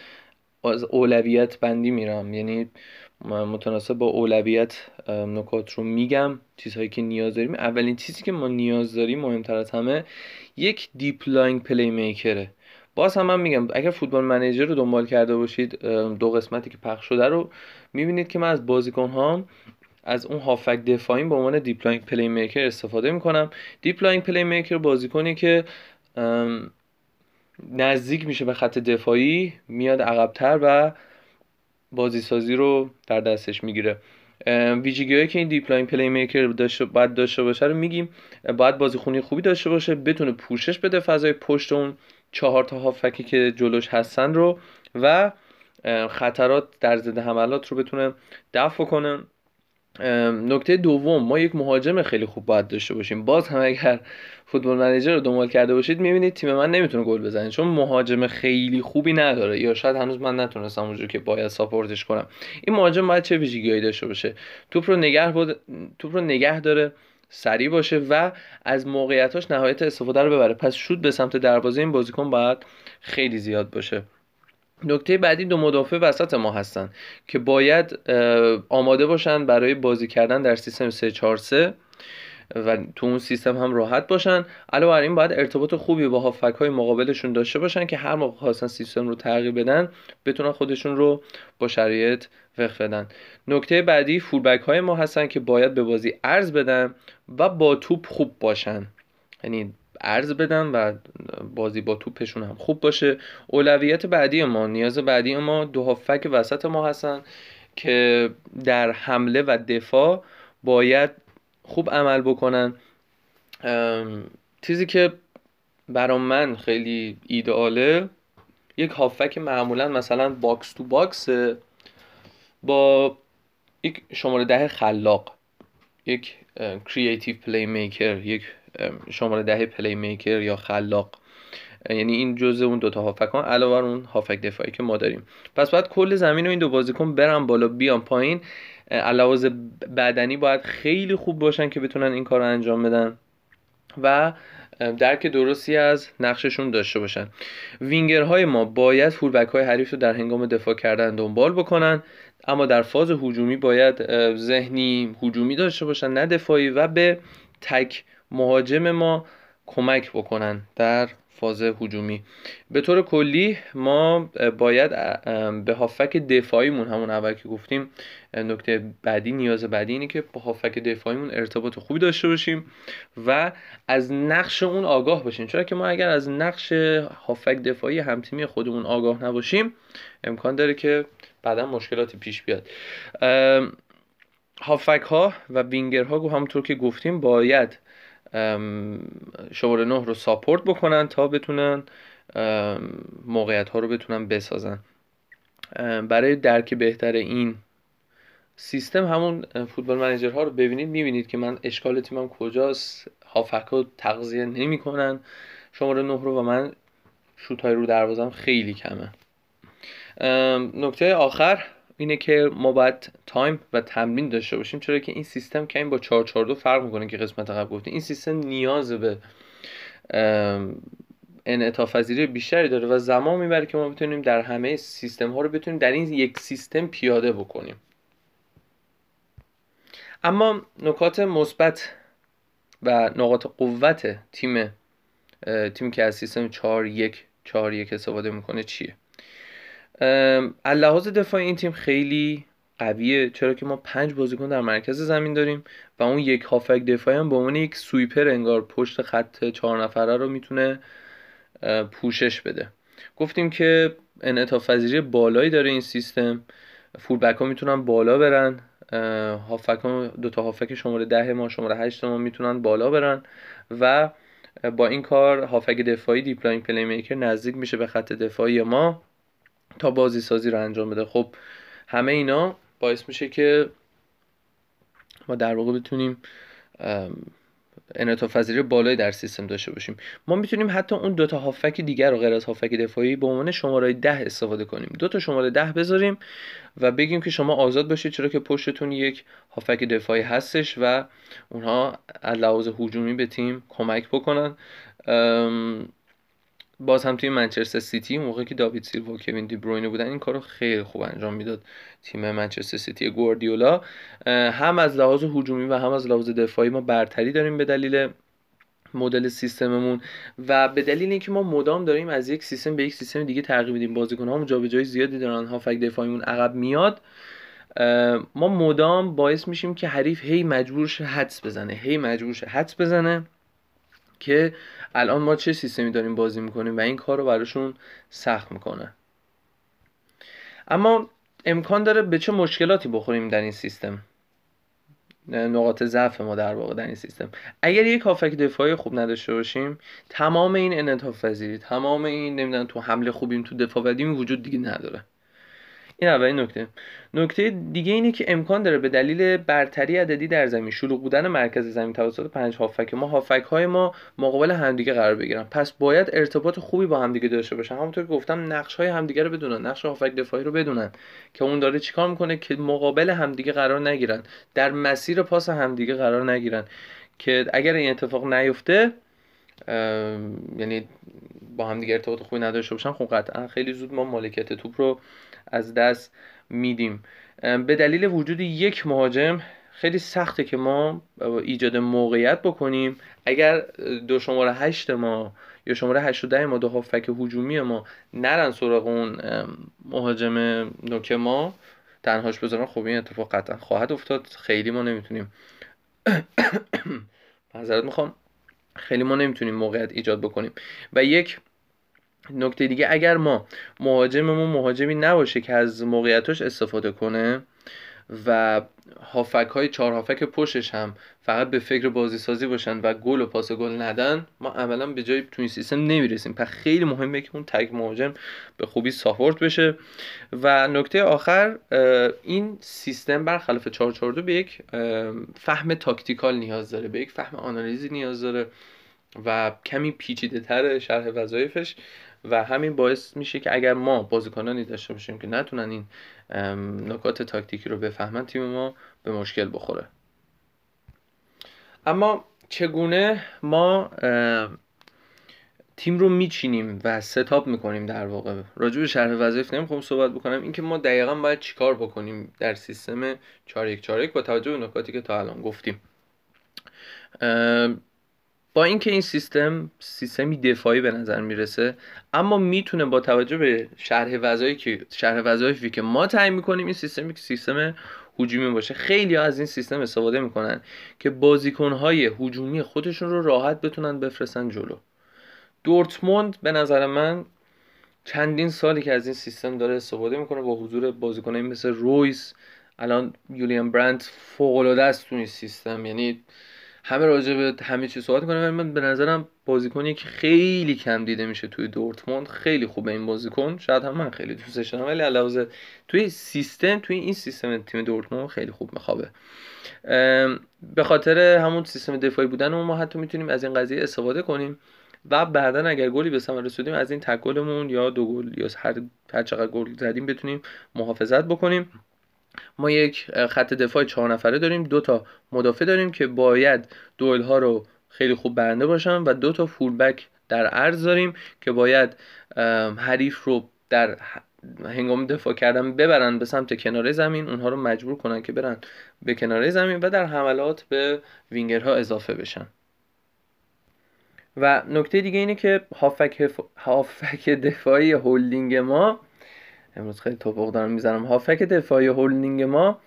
از اولویت بندی میرم. یعنی متناسب با اولویت نکات رو میگم چیزهایی که نیاز داریم. اولین چیزی که ما نیاز داریم مهمتر از همه یک deep-lying playmaker ه باز هم من میگم اگر Football Manager رو دنبال کرده باشید دو قسمتی که پخش شده رو می‌بینید که من از بازیکن هام از اون هافبک دفاعی به عنوان deep-lying playmaker استفاده می‌کنم. deep-lying playmaker بازیکنی که نزدیک میشه به خط دفاعی میاد عقبتر و بازی سازی رو در دستش می‌گیره. ویژگی هایی که این deep-lying playmaker داشته باید داشته باشه رو میگیم. باید بازی خونی خوبی داشته باشه بتونه پوشش بده فضای پشت اون چهار تا هافبکی که جلوش هستن رو و خطرات در ضد حملات رو بتونه دفع کنه. نکته دوم ما یک مهاجم خیلی خوب باید داشته باشیم. باز هم اگر Football Manager رو دنبال کرده باشید می‌بینید تیم من نمی‌تونه گل بزنه چون مهاجم خیلی خوبی نداره. یا شاید هنوز من نتونستم اونجور که باید support ش کنم. این مهاجم باید چه ویژگیهایی داشته باشه؟ توپ رو نگه بود... توپ رو نگه داره سریع باشه و از موقعیتاش نهایت استفاده رو ببره. پس شود به سمت دروازه این بازیکن باید خیلی زیاد باشه. نکته بعدی دو مدافع وسط ما هستن که باید آماده باشن برای بازی کردن در سیستم 343 و تو اون سیستم هم راحت باشن. علاوه بر این باید ارتباط خوبی با هافک های مقابلشون داشته باشن که هر موقع خواستن سیستم رو تغییر بدن بتونن خودشون رو با شرایط وقف بدن. نکته بعدی فولبک های ما هستن که باید به بازی ارز بدن و با توپ خوب باشن. یعنی ارز بدن و بازی با توپشون هم خوب باشه. اولویت بعدی ما نیاز بعدی ما دو هافک وسط ما هستن که در حمله و دفاع باید خوب عمل بکنن. چیزی که برام من خیلی ایدئاله یک هافبک معمولا مثلا box to box با یک شماره ده خلاق یک creative playmaker یک شماره ده playmaker یا خلاق. یعنی این جزء اون دوتا هافبکان علاوه اون هافبک دفاعی که ما داریم. پس باید کل زمین و این دو بازیکن برن بالا بیان پایین. علاوه بدنی باید خیلی خوب باشن که بتونن این کار انجام بدن و درک درستی از نقششون داشته باشن. وینگرهای ما باید فولبک های حریف رو در هنگام دفاع کردن دنبال بکنن اما در فاز هجومی باید ذهنی هجومی داشته باشن نه دفاعی و به تک مهاجم ما کمک بکنن در فاز هجومی. به طور کلی ما باید به هافک دفاعیمون همون اول که گفتیم نکته بعدی نیاز بعدی اینه که با هافک دفاعیمون ارتباط خوبی داشته باشیم و از نقش اون آگاه باشیم. چرا که ما اگر از نقش هافک دفاعی همتیمی خودمون آگاه نباشیم امکان داره که بعدا مشکلاتی پیش بیاد. هافک ها و وینگر ها همونطور که گفتیم باید شماره نه رو ساپورت بکنن تا بتونن موقعیت ها رو بتونن بسازن. برای درک بهتر این سیستم همون Football Manager ها رو ببینید می‌بینید که من اشکال تیمم کجاست هافبک ها تغذیه نمی‌کنن. شماره نه رو و من شوت های رو دروازم خیلی کمه. نکته آخر اینه که ما باید time و تمرین داشته باشیم چرا که این سیستم کمی با 442 فرق می‌کنه که قسمت قبل گفتیم. این سیستم نیاز به انعطاف بیشتری داره و زمان می‌بره که ما بتونیم در همه سیستم ها رو بتونیم در این یک سیستم پیاده بکنیم. اما نکات مثبت و نقاط قوت تیم تیم که از سیستم 4 1 4 1 استفاده می‌کنه چیه؟ لحاظ دفاعی این تیم خیلی قویه. چرا که ما پنج بازیکن در مرکز زمین داریم و اون یک هافک دفاعی هم به عنوان یک سویپر انگار پشت خط چهار نفره رو می‌تونه پوشش بده. گفتیم که انعطاف پذیری بالایی داره این سیستم. فولبک ها می‌تونن بالا برن. هافبک ها دو تا هافبک شماره ده ما شماره هشت ما می‌تونن بالا برن و با این کار هافبک دفاعی deep-lying playmaker نزدیک میشه به خط دفاعی ما. تا بازی سازی رو انجام بده. خب همه اینا باعث میشه که ما در واقع بتونیم انعطاف پذیری بالایی در سیستم داشته باشیم. ما می‌تونیم حتی اون دوتا هافبک دیگر رو غیر از هافبک دفاعی به عنوان شماره ده استفاده کنیم. دو تا شماره ده بذاریم و بگیم که شما آزاد باشید چرا که پشتتون یک هافک دفاعی هستش و اونها از لحاظ هجومی به تیم کمک بکنن. باز هم توی منچستر سیتی موقعی که داوید سیلوا و کوین دی بروینه بودن این کارو خیلی خوب انجام می‌داد تیم منچستر سیتی گواردیولا. هم از لحاظ هجومی و هم از لحاظ دفاعی ما برتری داریم به دلیل مدل سیستممون و به دلیل اینکه ما مدام داریم از یک سیستم به یک سیستم دیگه تغییر میدیم. بازیکن‌ها جابجایی زیادی دارن هافک دفاعیمون عقب میاد. ما مدام باعث میشیم که حریف هی مجبور شه حدس بزنه هی مجبور شه حدس بزنه که الان ما چه سیستمی داریم بازی می‌کنیم و این کار رو براشون سخت می‌کنه. اما امکان داره به چه مشکلاتی بخوریم در این سیستم؟ نقاط ضعف ما در واقع در این سیستم. اگر یک هافک دفاعی خوب نداشته باشیم تمام این انعطاف پذیری تمام این نمی‌دونم تو حمله خوبیم تو دفاع بدیم وجود دیگه نداره. این اولین نکته. نکته دیگه اینه که امکان داره به دلیل برتری عددی در زمین شلوغ بودن مرکز زمین توسط پنج هافک ما هافک های ما مقابل همدیگه قرار بگیرن. پس باید ارتباط خوبی با همدیگه داشته باشن. همونطور که گفتم نقش های همدیگه رو بدونن نقش هافک دفاعی رو بدونن که اون داره چیکار می‌کنه که مقابل همدیگه قرار نگیرن. در مسیر پاس همدیگه قرار نگیرن. که اگر این اتفاق نیفته یعنی با همدیگه ارتباط خوبی نداشته باشن خب قطعا خیلی زود ما مالکیت توپ رو از دست میدیم. به دلیل وجود یک مهاجم خیلی سخته که ما ایجاد موقعیت بکنیم. اگر دو شماره هشت ما یا شماره هشت و ده ما دو هافک هجومی ما نرن سراغ اون مهاجم نوک ما تنهاش بذارن خب این اتفاق قطعا خواهد افتاد. خیلی ما نمی‌تونیم [COUGHS] معذرت می‌خوام. خیلی ما نمی‌تونیم موقعیت ایجاد بکنیم. و یک نکته دیگه اگر ما مهاجممون مهاجمی نباشه که از موقعیتاش استفاده کنه و هافک های چهار هافک پشتش هم فقط به فکر بازی سازی باشن و گل و پاس گل ندن ما عملا به جای تو این سیستم نمی‌رسیم. پس خیلی مهمه که اون تگ مهاجم به خوبی ساپورت بشه. و نکته آخر این سیستم برخلاف 442 به یک فهم tactical نیاز داره به یک فهم آنالیزی نیاز داره و کمی پیچیده تر شرح وظایفش. و همین باعث میشه که اگر ما بازیکنانی داشته باشیم که نتونن این نکات تاکتیکی رو بفهمن تیم ما به مشکل بخوره. اما چگونه ما تیم رو میچینیم و setup می‌کنیم در واقع؟ راجع به شرح وظایف نمی‌خوام صحبت بکنم. اینکه ما دقیقا باید چیکار بکنیم در سیستم 4141 با توجه به نکاتی که تا الان گفتیم. با اینکه این سیستم سیستمی دفاعی به نظر می‌رسه اما می‌تونه با توجه به شرح وظایفی که شرح وظایفی که ما تعیین می‌کنیم این سیستمی که سیستم هجومی باشه خیلی ها از این سیستم استفاده می‌کنن که بازیکنهای هجومی خودشون رو راحت بتونن بفرستن جلو. دورتموند به نظر من چندین سالی که از این سیستم داره استفاده می‌کنه با حضور بازیکنایی مثل رویس الان یولیان برند فوق العاده است تو این سیستم. یعنی همه راجع به همه چیز صحبت کنم من به نظرم بازیکنی که خیلی کم دیده میشه توی دورتموند. خیلی خوبه این بازیکن. شاید هم من خیلی دوستش دارم ولی علاوه توی سیستم توی این سیستم تیم دورتموند خیلی خوب میخوابه. به خاطر همون سیستم دفاعی بودن ما حتی می‌تونیم از این قضیه استفاده کنیم و بعدا اگر گلی به ثمر رسیدیم از این تک گلمون یا دو گل یا هر هر چقدر گل زدیم بتونیم محافظت بکنیم. ما یک خط دفاع چهار نفره داریم. دو تا مدافع داریم که باید دوئل ها رو خیلی خوب برنده باشن و دو تا فولبک در عرض داریم که باید حریف رو در هنگام دفاع کردن ببرن به سمت کناره زمین. اونها رو مجبور کنن که برن به کناره زمین و در حملات به وینگرها اضافه بشن. و نکته دیگه اینه که هافبک, هافبک دفاعی هولدینگ ما امروز خیلی تپق دارم می‌زنم. هافبک دفاعی هولدینگ ما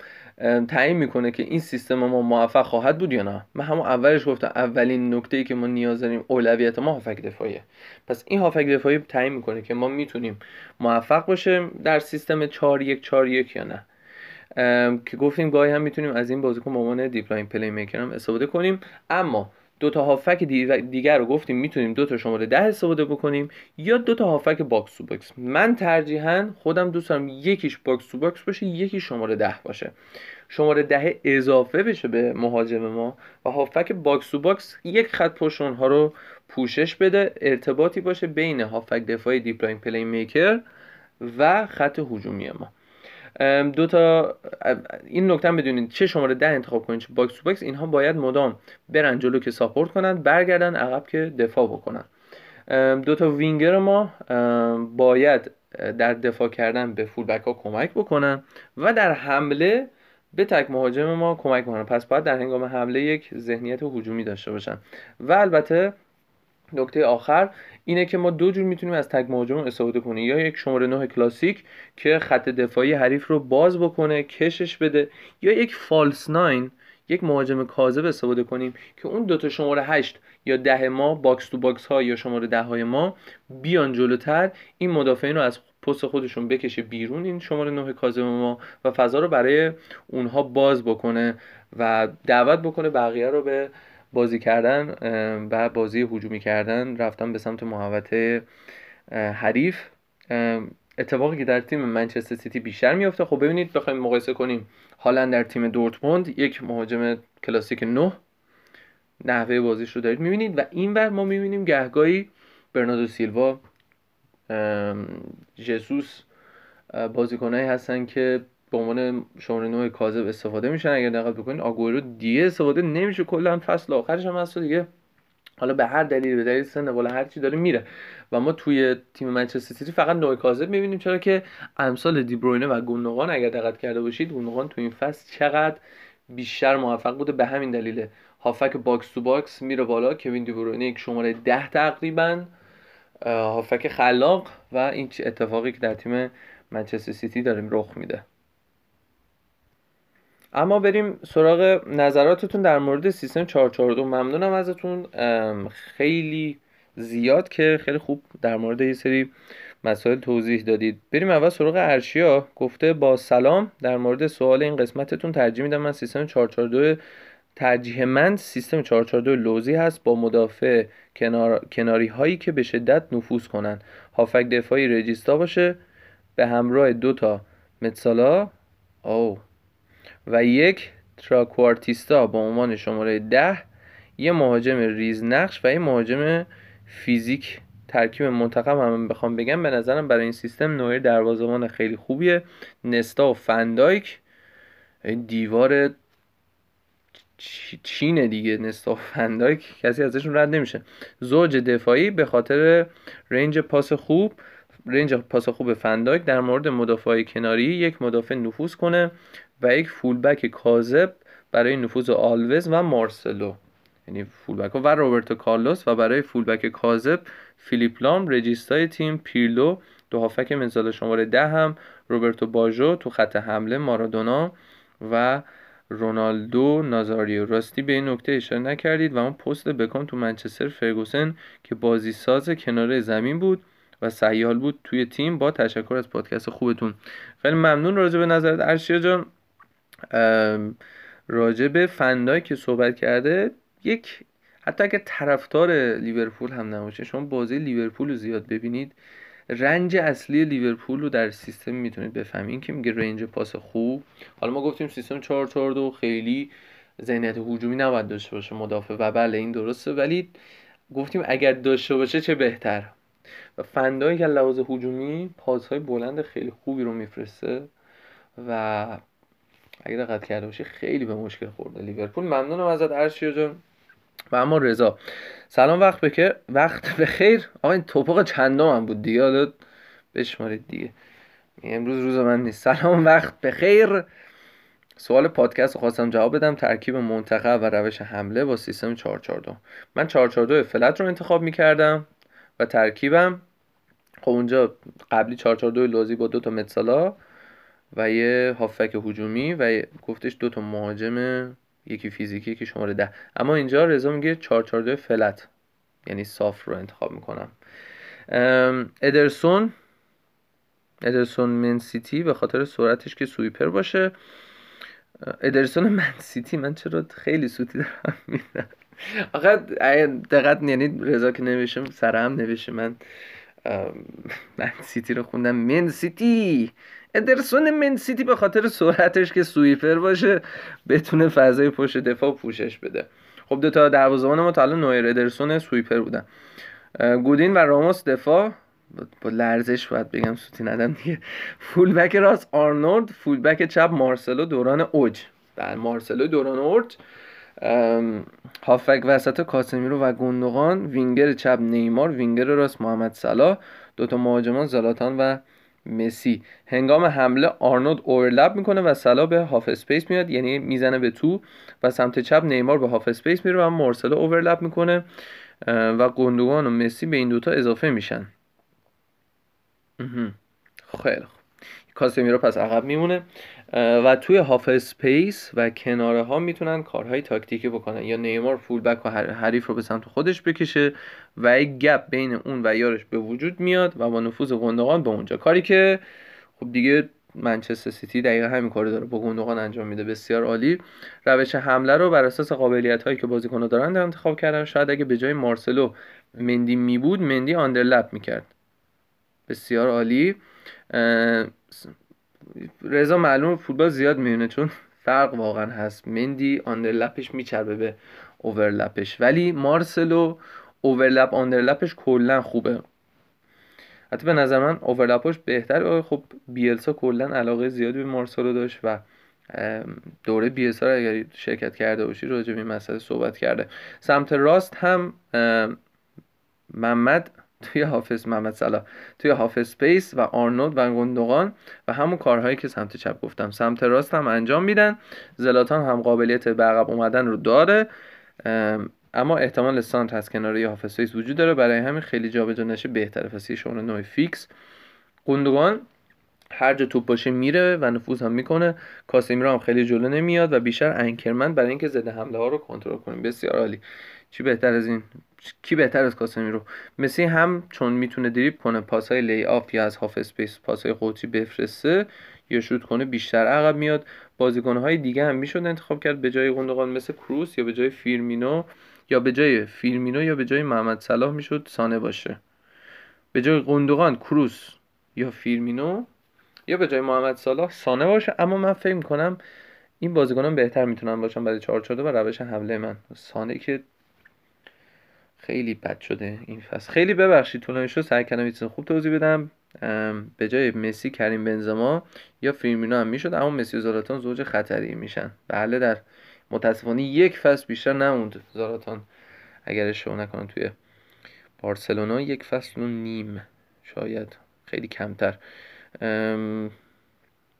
تعیین می‌کنه که این سیستم ما موفق خواهد بود یا نه؟ من همون اولش گفتم اولین نکته ای که ما نیاز داریم اولویت ما هافبک دفاعیه. پس این هافبک دفاعی تعیین می‌کنه که ما می‌تونیم موفق باشیم در سیستم 4 1 4 1 یا نه. که گفتیم گاهی هم می‌تونیم از این بازیکن به عنوان deep playmaker هم استفاده کنیم. اما دو تا هافبک دیگر رو گفتیم می‌تونیم دو تا شماره ده استفاده بکنیم یا دو تا هافبک box to box. من ترجیحاً خودم دوست دارم یکیش box to box باشه یکی شماره ده باشه. شماره ده اضافه بشه به مهاجم ما و هافبک box to box یک خط پشت ها رو پوشش بده ارتباطی باشه بین هافبک دفاعی deep playmaker و خط هجومی ما. دو تا این نکته بدونید چه شماره ده انتخاب کنید چه box to box اینها باید مدام برن جلو که support کنن برگردن عقب که دفاع بکنن. دو تا وینگر ما باید در دفاع کردن به full back ها کمک بکنن و در حمله به تک مهاجم ما کمک کنن پس باید در هنگام حمله یک ذهنیت هجومی داشته باشن. و البته نکته آخر اینه که ما دو جور می‌تونیم از تک مهاجم استفاده کنیم. یا یک شماره 9 کلاسیک که خط دفاعی حریف رو باز بکنه کشش بده یا یک false nine یک مهاجم کاذب استفاده کنیم که اون دوتا شماره 8 یا ده ما box to box ها یا شماره ده های ما بیان جلوتر. این مدافعین رو از پست خودشون بکشه بیرون این شماره 9 کاذب ما و فضا رو برای اونها باز بکنه و دعوت بکنه بقیه رو به بازی کردن و بازی هجومی کردن رفتن به سمت محوطه حریف. اتفاقی که در تیم منچستر سیتی بیشتر میفته خب ببینید بخوایم مقایسه کنیم. حالا در تیم دورتموند یک مهاجم کلاسیک 9 نحوه بازیش رو دارید می‌بینید و اینور ما می‌بینیم گهگاهی برناردو سیلوا جسوس بازیکنایی هستن که به عنوان شماره نوع کاذب استفاده میشن اگر دقت بکنید آگورو دیگه استفاده نمیشه کلا فصل آخرش هم هست دیگه حالا به هر دلیل به دلیل سن بالا هر چی داره میره. و ما توی تیم منچستر سیتی فقط نه کاذب می‌بینیم. چرا که امثال دیبروینه و گوندوغان اگر دقت کرده باشید گوندوغان تو این فصل چقدر بیشتر موفق بوده. به همین دلیله هافبک box to box میره بالا. کوین دیبروینه یک شماره ده تقریبا. هافبک خلاق و این اتفاقی که در تیم منچستر سیتی داریم رخ میده. اما بریم سراغ نظراتتون در مورد سیستم 442 ممنونم ازتون. خیلی زیاد که خیلی خوب در مورد یه سری مسائل توضیح دادید. بریم اول سراغ ارشیا. گفته با سلام در مورد سوال این قسمتتون ترجیح میدم. من سیستم 442 ترجیح من سیستم 442 لوزی هست. با مدافع کنار... کناری هایی که به شدت نفوذ کنن. هافک دفاعی رجیستا باشه. به همراه دو تا متسالا. او و یک تراکوارتیستا با عنوان شماره ده یه مهاجم ریز نقش و یه مهاجم فیزیک. ترکیب منتخب هم بخوام بگم. به نظرم برای این سیستم نوعی دروازه‌بان خیلی خوبیه. نستا و فندایک. دیوار چینه دیگه. نستا و فندایک کسی ازشون رد نمیشه. زوج دفاعی به خاطر رنج پاس خوب رنج پاس خوب فندایک در مورد مدافع کناری یک مدافع نفوذ کنه. و یک full back کاذب برای نفوذ آلوز و مارسلو. یعنی full back و روبرتو کارلوس و برای full back کاذب فیلیپ لام regista ی تیم پیرلو دو هافبک mezzala شماره ده هم روبرتو باژو تو خط حمله مارادونا و رونالدو نازاریو. راستی به این نکته اشاره نکردید و اون پست بکام تو منچستر فرگوسن که بازی ساز کنار زمین بود و سیال بود توی تیم با تشکر از پادکست خوبتون. خیلی ممنون راجع به نظرت ارشیا جان. راجع به فندای که صحبت کرده یک حتی اگر طرفدار لیورپول هم نباشه شما بازی لیورپول رو زیاد ببینید رنج اصلی لیورپول رو در سیستم می‌تونید بفهمید. که میگه رنج پاس خوب. حالا ما گفتیم سیستم 442 خیلی ذهنیت هجومی نباید داشته باشه مدافع و بله این درسته. ولی گفتیم اگر داشته باشه چه بهتر؟ و فندایی که لحاظ هجومی پاسهای بلند خیلی خوبی رو میفرسته و اگه دقت کرده باشی خیلی به مشکل خورده. لیورپول ممنونم ازت ارشیا جان و اما رضا. سلام وقت بکر وقت بخیر آقا این توپق چندم بود دیگه. حالا بشمارید دیگه. امروز روز من نیست. سلام وقت بخیر سوال پادکست رو خواستم جواب بدم. ترکیب منتخب و روش حمله با سیستم 442 من 442 فلت رو انتخاب می‌کردم و ترکیبم خب اونجا قبلی 442 لوزی با دو تا متسالا. و یه هافک هجومی و گفتش دو تا مهاجم یکی فیزیکی یکی شماره ده. اما اینجا رضا میگه 442 فلت. یعنی صاف رو انتخاب می‌کنم. ادرسون. ادرسون من سیتی به خاطر سرعتش که سویپر باشه. ادرسون من سیتی من چرا خیلی سوتی دارم میدم آخه دقت یعنی رضا که نوشم سرم نوشه من من سیتی رو خوندم. من سیتی! ادرسون من سیتی به خاطر سرعتش که سویپر باشه بتونه فضای پشت دفاع پوشش بده. خب دو تا دروازه‌بان ما تا الان نویر ادرسون سویپر بودن. گودین و راموس دفاع. با لرزش باید بگم سوتی ندم دیگه. full back راست آرنولد full back چپ مارسلو دوران اوج. بله مارسلو دوران اوج. هافک وسط کاسمیرو و گندوغان. وینگر چپ نیمار. وینگر راست محمد صلاح. دوتا مهاجمان زلاتان و مسی. هنگام حمله آرنولد overlap می‌کنه و صلاح به half space میاد یعنی می‌زنه به تو و سمت چپ نیمار به half space میره و مارسلو overlap می‌کنه و گندوگان و مسی به این دوتا اضافه میشن. خیلی خوب. کاسمیرو پس عقب میمونه. و توی half space و کناره ها می‌تونن کارهای تاکتیکی بکنن. یا نیمار full back حریف رو به سمت خودش بکشه و یک gap بین اون و یارش به وجود میاد و با نفوذ گندوگان به اونجا. کاری که خب دیگه منچستر سیتی دقیقا همین کارو داره با گندوگان انجام میده. بسیار عالی. روش حمله رو بر اساس قابلیت هایی که بازیکن‌ها دارن انتخاب کردن. شاید اگه به جای مارسلو مندی می بود مندی آندرلپ می‌کرد. بسیار عالی. رضا معلوم فوتبال زیاد میونه چون فرق واقعا هست. مندی آندرلپش میچربه به اوورلپش ولی مارسلو اوورلپ آندرلپش کلا خوبه. حتی به نظر من اوورلپش بهتر. خب بیلسا کلا علاقه زیادی به مارسلو داشت و دوره بیلسا رو اگر شرکت کرده باشی راجع به این مسئله صحبت کرده. سمت راست هم محمد توی حافظ محمد صلاح توی حافظ سپیس و آرنولد و گندوغان و همون کارهایی که سمت چپ گفتم. سمت راست هم انجام میدن. زلاتان هم قابلیت به عقب اومدن رو داره. اما احتمال سانت از کنار یه حافظ سپیس وجود داره. برای همین خیلی جابجا نشه بهتره. پس شونه نوع فیکس. گندوغان هر جا توپ باشه میره و نفوذ هم می‌کنه. کاسمیرو هم خیلی جلو نمیاد و بیشتر anchor man ه برای اینکه ضد حمله ها رو کنترل کنیم. بسیار عالی. چی بهتر از این؟ کی بهتر از کاسمیرو مسی هم چون می‌تونه دریبل کنه پاس های lay off یا از half space پاس های قطری بفرسته یا شوت کنه بیشتر عقب میاد. بازیکن های دیگه هم می‌شد انتخاب کرد به جای گندوگان مثل کروس یا به جای فیرمینو یا به جای فیرمینو یا به جای محمد صلاح می‌شد سانه باشه. به جای گندوگان کروس یا فیرمینو یا به جای محمد صلاح سانه باشه. اما من فکر می‌کنم این بازیکنان بهتر می‌تونن باشن برای 4 و روش حمله من. سانه که خیلی بد شده این فصل. خیلی ببخشید طولانی شد. سعی کردم خوب توضیح بدم. به جای مسی کریم بنزما یا فیرمینو هم می‌شد اما مسی و زلاتان زوج خطری میشن. بله در متاسفانه یک فصل بیشتر نموند زلاتان. اگر اشتباه نکنم توی بارسلونا یک فصل و نیم. شاید خیلی کمتر.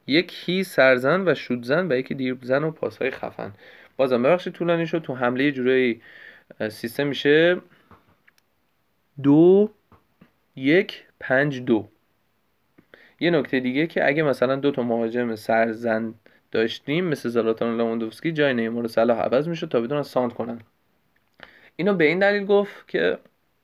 یکی سرزن و شودزن و یکی دیرزن و پاسهای خفن. بازم ببخشید طولانی شد تو حمله جورایی سیستم میشه. دو یک پنج دو. یه نکته دیگه که اگه مثلا دو تا مهاجم سرزن داشتیم مثل زلاتان لواندوفسکی جای نیمار و صلاح عوض میشه تا بدون ساند کنن. اینو به این دلیل گفت که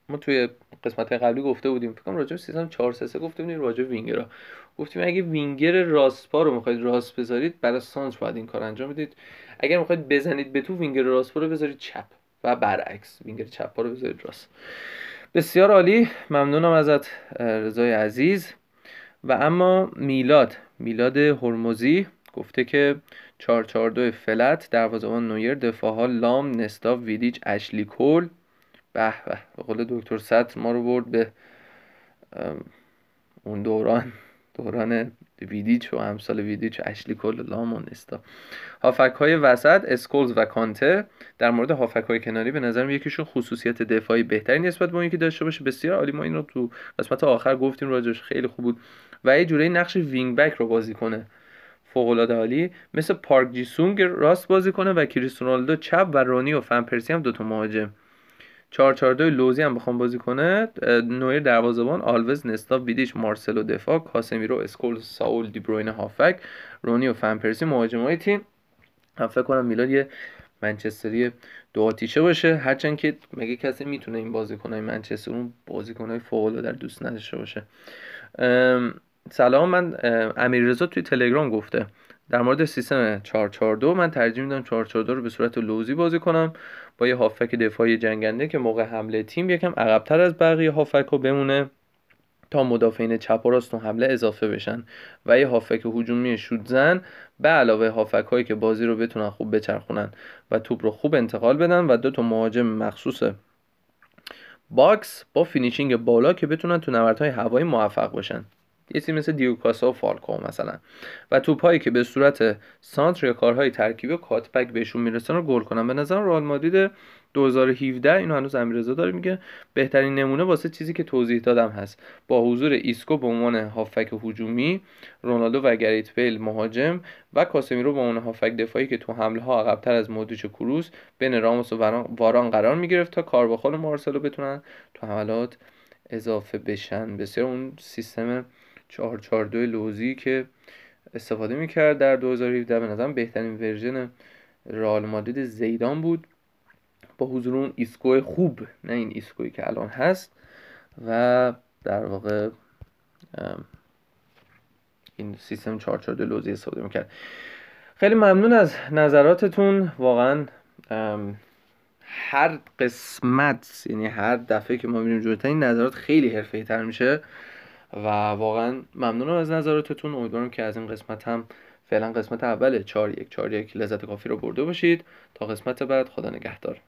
ما توی قسمت قبلی گفته بودیم فکر کنم راجع به سیستم 4 3 گفته بودیم راجع وینگرا. گفتیم اگه وینگر راست پا رو می‌خواید راست بذارید برای سانتر باید این کار انجام بدید. اگر می‌خواید بزنید به تو وینگر راست پا رو بذارید چپ و برعکس وینگر چپ پا رو بذارید راست. بسیار عالی ممنونم ازت رضای عزیز. و اما میلاد میلاد هرمزی گفته که 442 flat دروازه‌بان نویر دفاع ها لام نستا ویدیچ اشلی کول به به به قول دکتر ست ما رو برد به اون دوران. دوران ویدیچ و امثال ویدیچ و اشلی کول لام و نستا هافبک های وسط اسکولز و کانته در مورد هافبک های کناری به نظرم یکیشون خصوصیت دفاعی بهتری نسبت به اون یکی داشته باشه. بسیار عالی. ما این رو تو قسمت آخر گفتیم راجبش خیلی خوب بود. و یه جوری نقش wing back رو بازی کنه. فوق العاده عالی. مثل پارک جی سونگ راست بازی کنه و کریستیانو چپ و رونی و فن پرسی هم دوتا مهاجم. 442 لوزی هم بخوام بازی کنه. نویر دروازه‌بان آلوز نستا ویدیچ مارسلو دفاع کاسمیرو اسکولز ساول دیبروین هافبک رونی و فنپرسی مهاجمای تیم. هم فکر کنم میلاد یه منچستری دو آتیشه باشه. هرچند که مگه کسی می‌تونه این بازیکنای منچستر اون بازیکنای فوق در دوست نداشته باشه. سلام من امیررضا توی تلگرام گفته. در مورد سیستم 442 من ترجیح میدم 442 رو به صورت لوزی بازی کنم با یه هافک دفاعی جنگنده که موقع حمله تیم یکم عقبتر از بقیه هافک رو بمونه تا مدافعین چپ و راست حمله اضافه بشن و یه هافک هجومی شوت زن به علاوه هافک هایی که بازی رو بتونن خوب بچرخونن و توپ رو خوب انتقال بدن و دو تا مهاجم مخصوص باکس با finishing بالا که بتونن تو نبردهای هوایی موفق باشن یه تیم مثل دیوکاسا و فالکو مثلا. و توپایی که به صورت سانتر یا کارهای ترکیبی cutback بهشون می‌رسن رو گل کنن. به نظر رئال مادرید 2017 اینو هنوز امیررضا داره میگه بهترین نمونه واسه چیزی که توضیح دادم هست. با حضور ایسکو به عنوان هافک هجومی رونالدو و گرت بیل مهاجم و کاسمیرو به عنوان هافک دفاعی که تو حمله ها عقبتر از مودریچ کروس بین راموس و واران قرار می‌گرفت تا کارواخال و مارسلو بتونن تو حملات اضافه بشن. بسیار اون سیستم 442 لوزی که استفاده می‌کرد در 2017 به نظرم بهترین ورژن رئال مادرید زیدان بود. با حضور اون ایسکو خوب نه این ایسکوی که الان هست و در واقع این سیستم 442 لوزی استفاده می‌کرد. خیلی ممنون از نظراتتون. واقعا هر قسمت یعنی هر دفعه که ما میریم جلوتر این نظرات خیلی حرفه‌ای تر میشه. و واقعا ممنونم از نظراتتون. امیدوارم که از این قسمت هم فعلا قسمت اول 4 1 4 1 لذت کافی رو برده باشید. تا قسمت بعد خدا نگهدار.